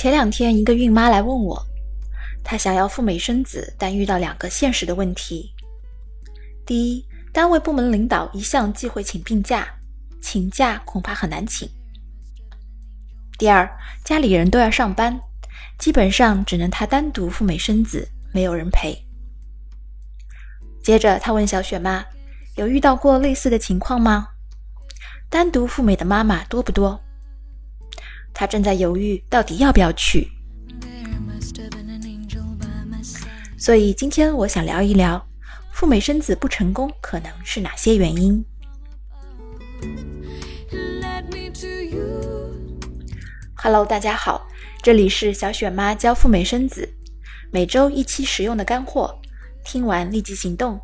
前两天，一个孕妈来问我，她想要赴美生子，但遇到两个现实的问题。第一，单位部门领导一向忌讳请病假，请假恐怕很难请。第二，家里人都要上班，基本上只能她单独赴美生子，没有人陪。接着，他问小雪妈，有遇到过类似的情况吗？单独赴美的妈妈多不多？他正在犹豫到底要不要去，所以今天我想聊一聊赴美生子不成功可能是哪些原因。Hello，大家好，这里是小雪妈教赴美生子，每周一期实用的干货，听完立即行动，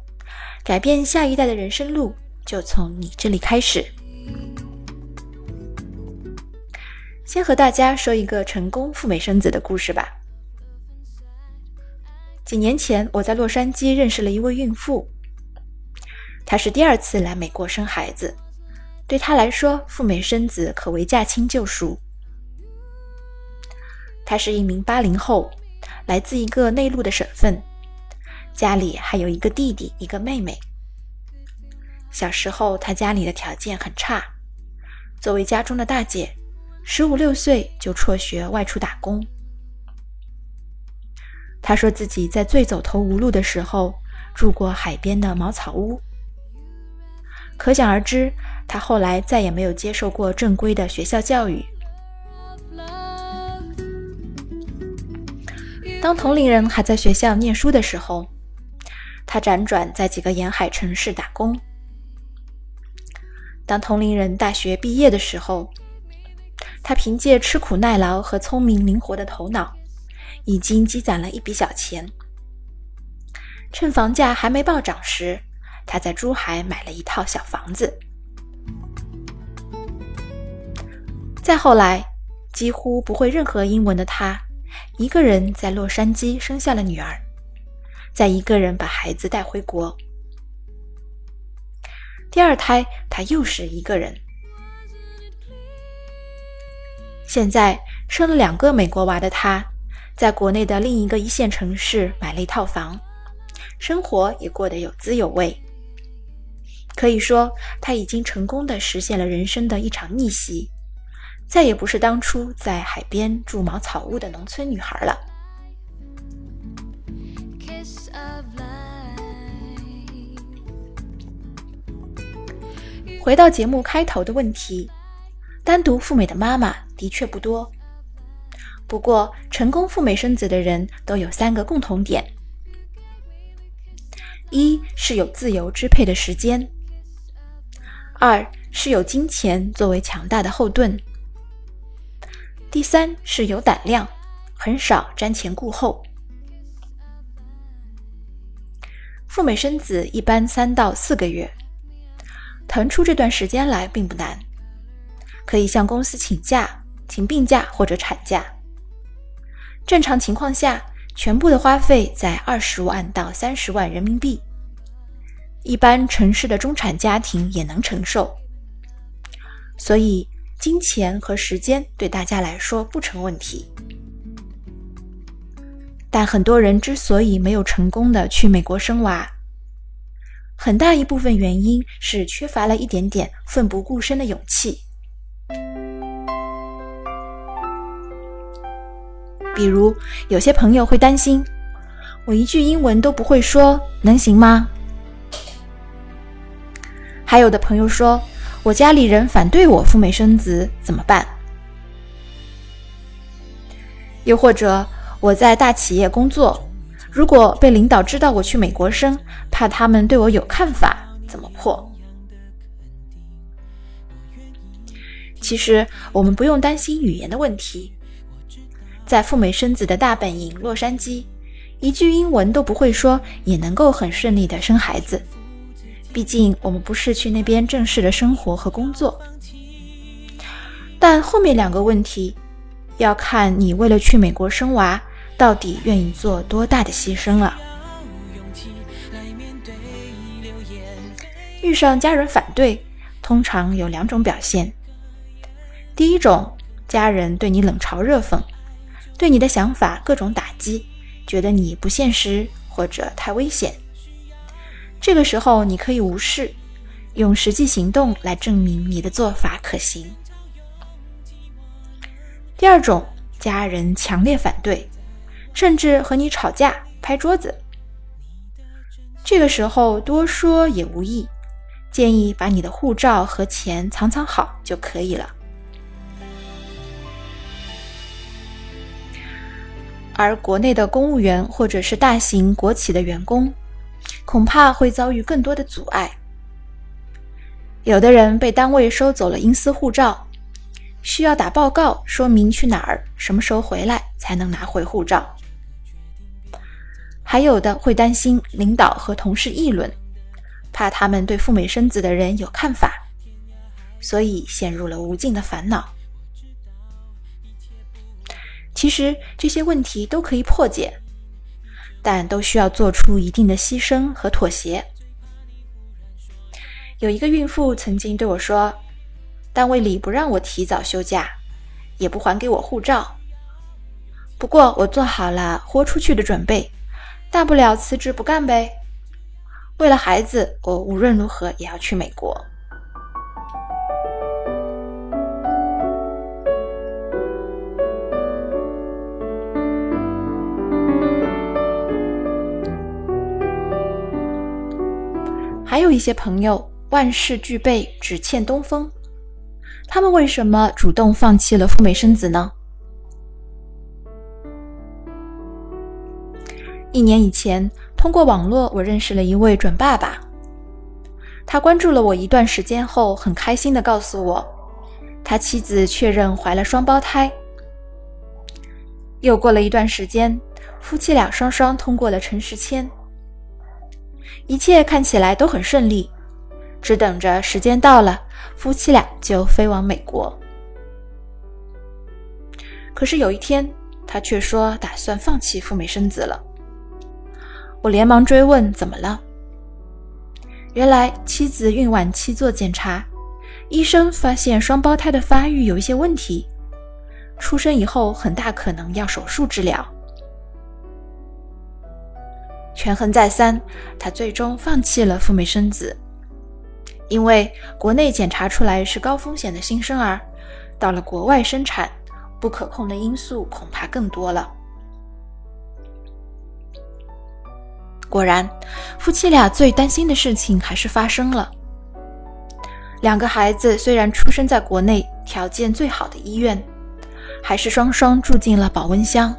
改变下一代的人生路就从你这里开始。先和大家说一个成功赴美生子的故事吧。几年前，我在洛杉矶认识了一位孕妇，她是第二次来美国生孩子，对她来说，赴美生子可谓驾轻就熟。她是一名八零后，来自一个内陆的省份，家里还有一个弟弟，一个妹妹。小时候，她家里的条件很差，作为家中的大姐。十五六岁就辍学外出打工。他说自己在最走投无路的时候住过海边的茅草屋，可想而知，他后来再也没有接受过正规的学校教育。当同龄人还在学校念书的时候，他辗转在几个沿海城市打工。当同龄人大学毕业的时候，他凭借吃苦耐劳和聪明灵活的头脑，已经积攒了一笔小钱。趁房价还没暴涨时，他在珠海买了一套小房子。再后来，几乎不会任何英文的他，一个人在洛杉矶生下了女儿，再一个人把孩子带回国。第二胎，他又是一个人。现在生了两个美国娃的他，在国内的另一个一线城市买了一套房，生活也过得有滋有味。可以说，他已经成功的实现了人生的一场逆袭，再也不是当初在海边住茅草屋的农村女孩了。回到节目开头的问题。单独赴美的妈妈的确不多，不过成功赴美生子的人都有三个共同点：一是有自由支配的时间；二是有金钱作为强大的后盾；第三是有胆量，很少瞻前顾后。赴美生子一般三到四个月，腾出这段时间来并不难。可以向公司请假，请病假或者产假。正常情况下，全部的花费在二十万到三十万人民币，一般城市的中产家庭也能承受。所以，金钱和时间对大家来说不成问题。但很多人之所以没有成功的去美国生娃，很大一部分原因是缺乏了一点点奋不顾身的勇气。比如，有些朋友会担心，我一句英文都不会说，能行吗？还有的朋友说，我家里人反对我赴美生子，怎么办？又或者，我在大企业工作，如果被领导知道我去美国生，怕他们对我有看法，怎么破？其实，我们不用担心语言的问题。在赴美生子的大本营洛杉矶，一句英文都不会说，也能够很顺利的生孩子。毕竟我们不是去那边正式的生活和工作。但后面两个问题，要看你为了去美国生娃，到底愿意做多大的牺牲了。遇上家人反对，通常有两种表现。第一种，家人对你冷嘲热讽。对你的想法各种打击，觉得你不现实或者太危险。这个时候，你可以无视，用实际行动来证明你的做法可行。第二种，家人强烈反对，甚至和你吵架、拍桌子。这个时候多说也无益，建议把你的护照和钱藏藏好就可以了。而国内的公务员或者是大型国企的员工，恐怕会遭遇更多的阻碍。有的人被单位收走了阴私护照，需要打报告说明去哪儿、什么时候回来才能拿回护照；还有的会担心领导和同事议论，怕他们对赴美生子的人有看法，所以陷入了无尽的烦恼。其实这些问题都可以破解，但都需要做出一定的牺牲和妥协。有一个孕妇曾经对我说：“单位里不让我提早休假，也不还给我护照。不过我做好了豁出去的准备，大不了辞职不干呗。为了孩子，我无论如何也要去美国。”还有一些朋友万事俱备，只欠东风。他们为什么主动放弃了赴美生子呢？一年以前，通过网络，我认识了一位准爸爸。他关注了我一段时间后，很开心的告诉我，他妻子确认怀了双胞胎。又过了一段时间，夫妻俩双双通过了陈实签。一切看起来都很顺利，只等着时间到了，夫妻俩就飞往美国。可是有一天，他却说打算放弃赴美生子了。我连忙追问怎么了，原来妻子孕晚期做检查，医生发现双胞胎的发育有一些问题，出生以后很大可能要手术治疗。权衡再三，他最终放弃了赴美生子，因为国内检查出来是高风险的新生儿，到了国外生产，不可控的因素恐怕更多了。果然，夫妻俩最担心的事情还是发生了。两个孩子虽然出生在国内条件最好的医院，还是双双住进了保温箱。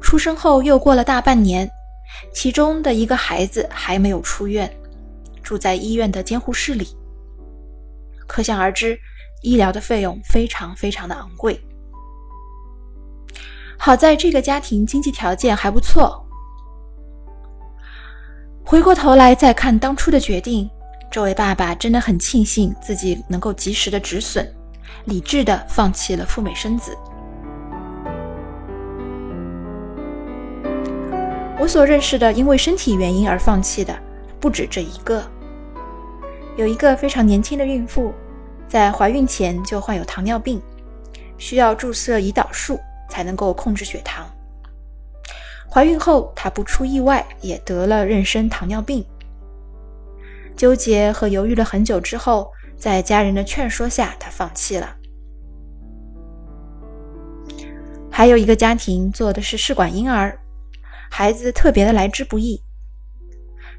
出生后又过了大半年，其中的一个孩子还没有出院，住在医院的监护室里。可想而知，医疗的费用非常非常的昂贵。好在这个家庭经济条件还不错。回过头来再看当初的决定，这位爸爸真的很庆幸自己能够及时的止损，理智的放弃了赴美生子。所认识的因为身体原因而放弃的不止这一个。有一个非常年轻的孕妇，在怀孕前就患有糖尿病，需要注射胰岛素才能够控制血糖。怀孕后，她不出意外也得了妊娠糖尿病。纠结和犹豫了很久之后，在家人的劝说下，她放弃了。还有一个家庭做的是试管婴儿。孩子特别的来之不易，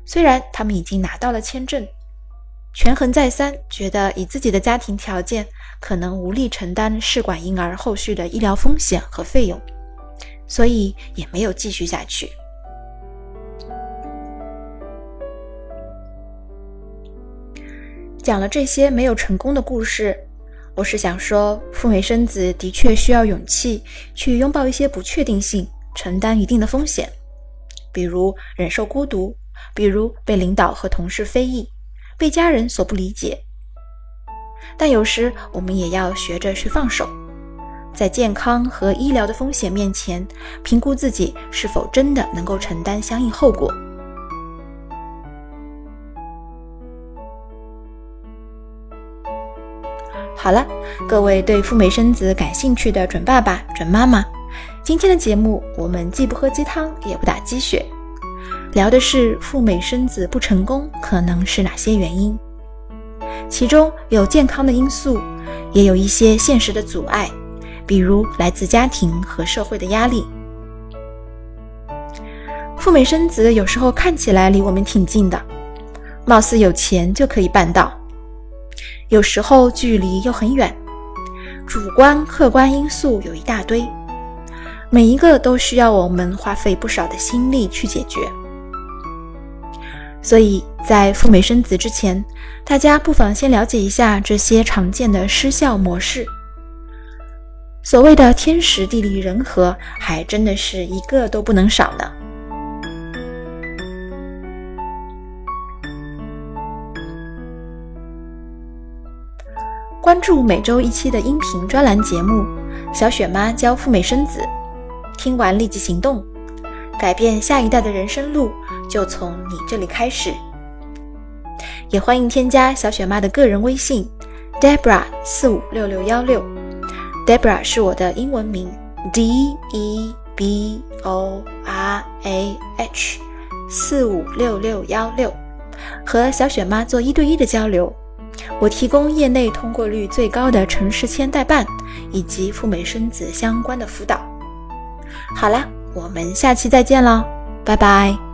虽然他们已经拿到了签证，权衡再三，觉得以自己的家庭条件可能无力承担试管婴儿后续的医疗风险和费用，所以也没有继续下去。讲了这些没有成功的故事，我是想说，赴美生子的确需要勇气，去拥抱一些不确定性，承担一定的风险。比如忍受孤独，比如被领导和同事非议，被家人所不理解。但有时我们也要学着去放手，在健康和医疗的风险面前，评估自己是否真的能够承担相应后果。好了，各位对赴美生子感兴趣的准爸爸、准妈妈，今天的节目我们既不喝鸡汤，也不打鸡血，聊的是赴美生子不成功可能是哪些原因，其中有健康的因素，也有一些现实的阻碍，比如来自家庭和社会的压力。赴美生子有时候看起来离我们挺近的，貌似有钱就可以办到。有时候距离又很远，主观客观因素有一大堆，每一个都需要我们花费不少的心力去解决。所以在赴美生子之前，大家不妨先了解一下这些常见的失效模式。所谓的天时地利人和，还真的是一个都不能少呢。关注每周一期的音频专栏节目《小雪妈教赴美生子》，听完立即行动，改变下一代的人生路就从你这里开始。也欢迎添加小雪妈的个人微信 Debra 四五六六幺六，Debra 是我的英文名 D E B O R A H 四五六六幺六，和小雪妈做一对一的交流。我提供业内通过率最高的城市签代办，以及赴美生子相关的辅导。好啦，我们下期再见了，拜拜。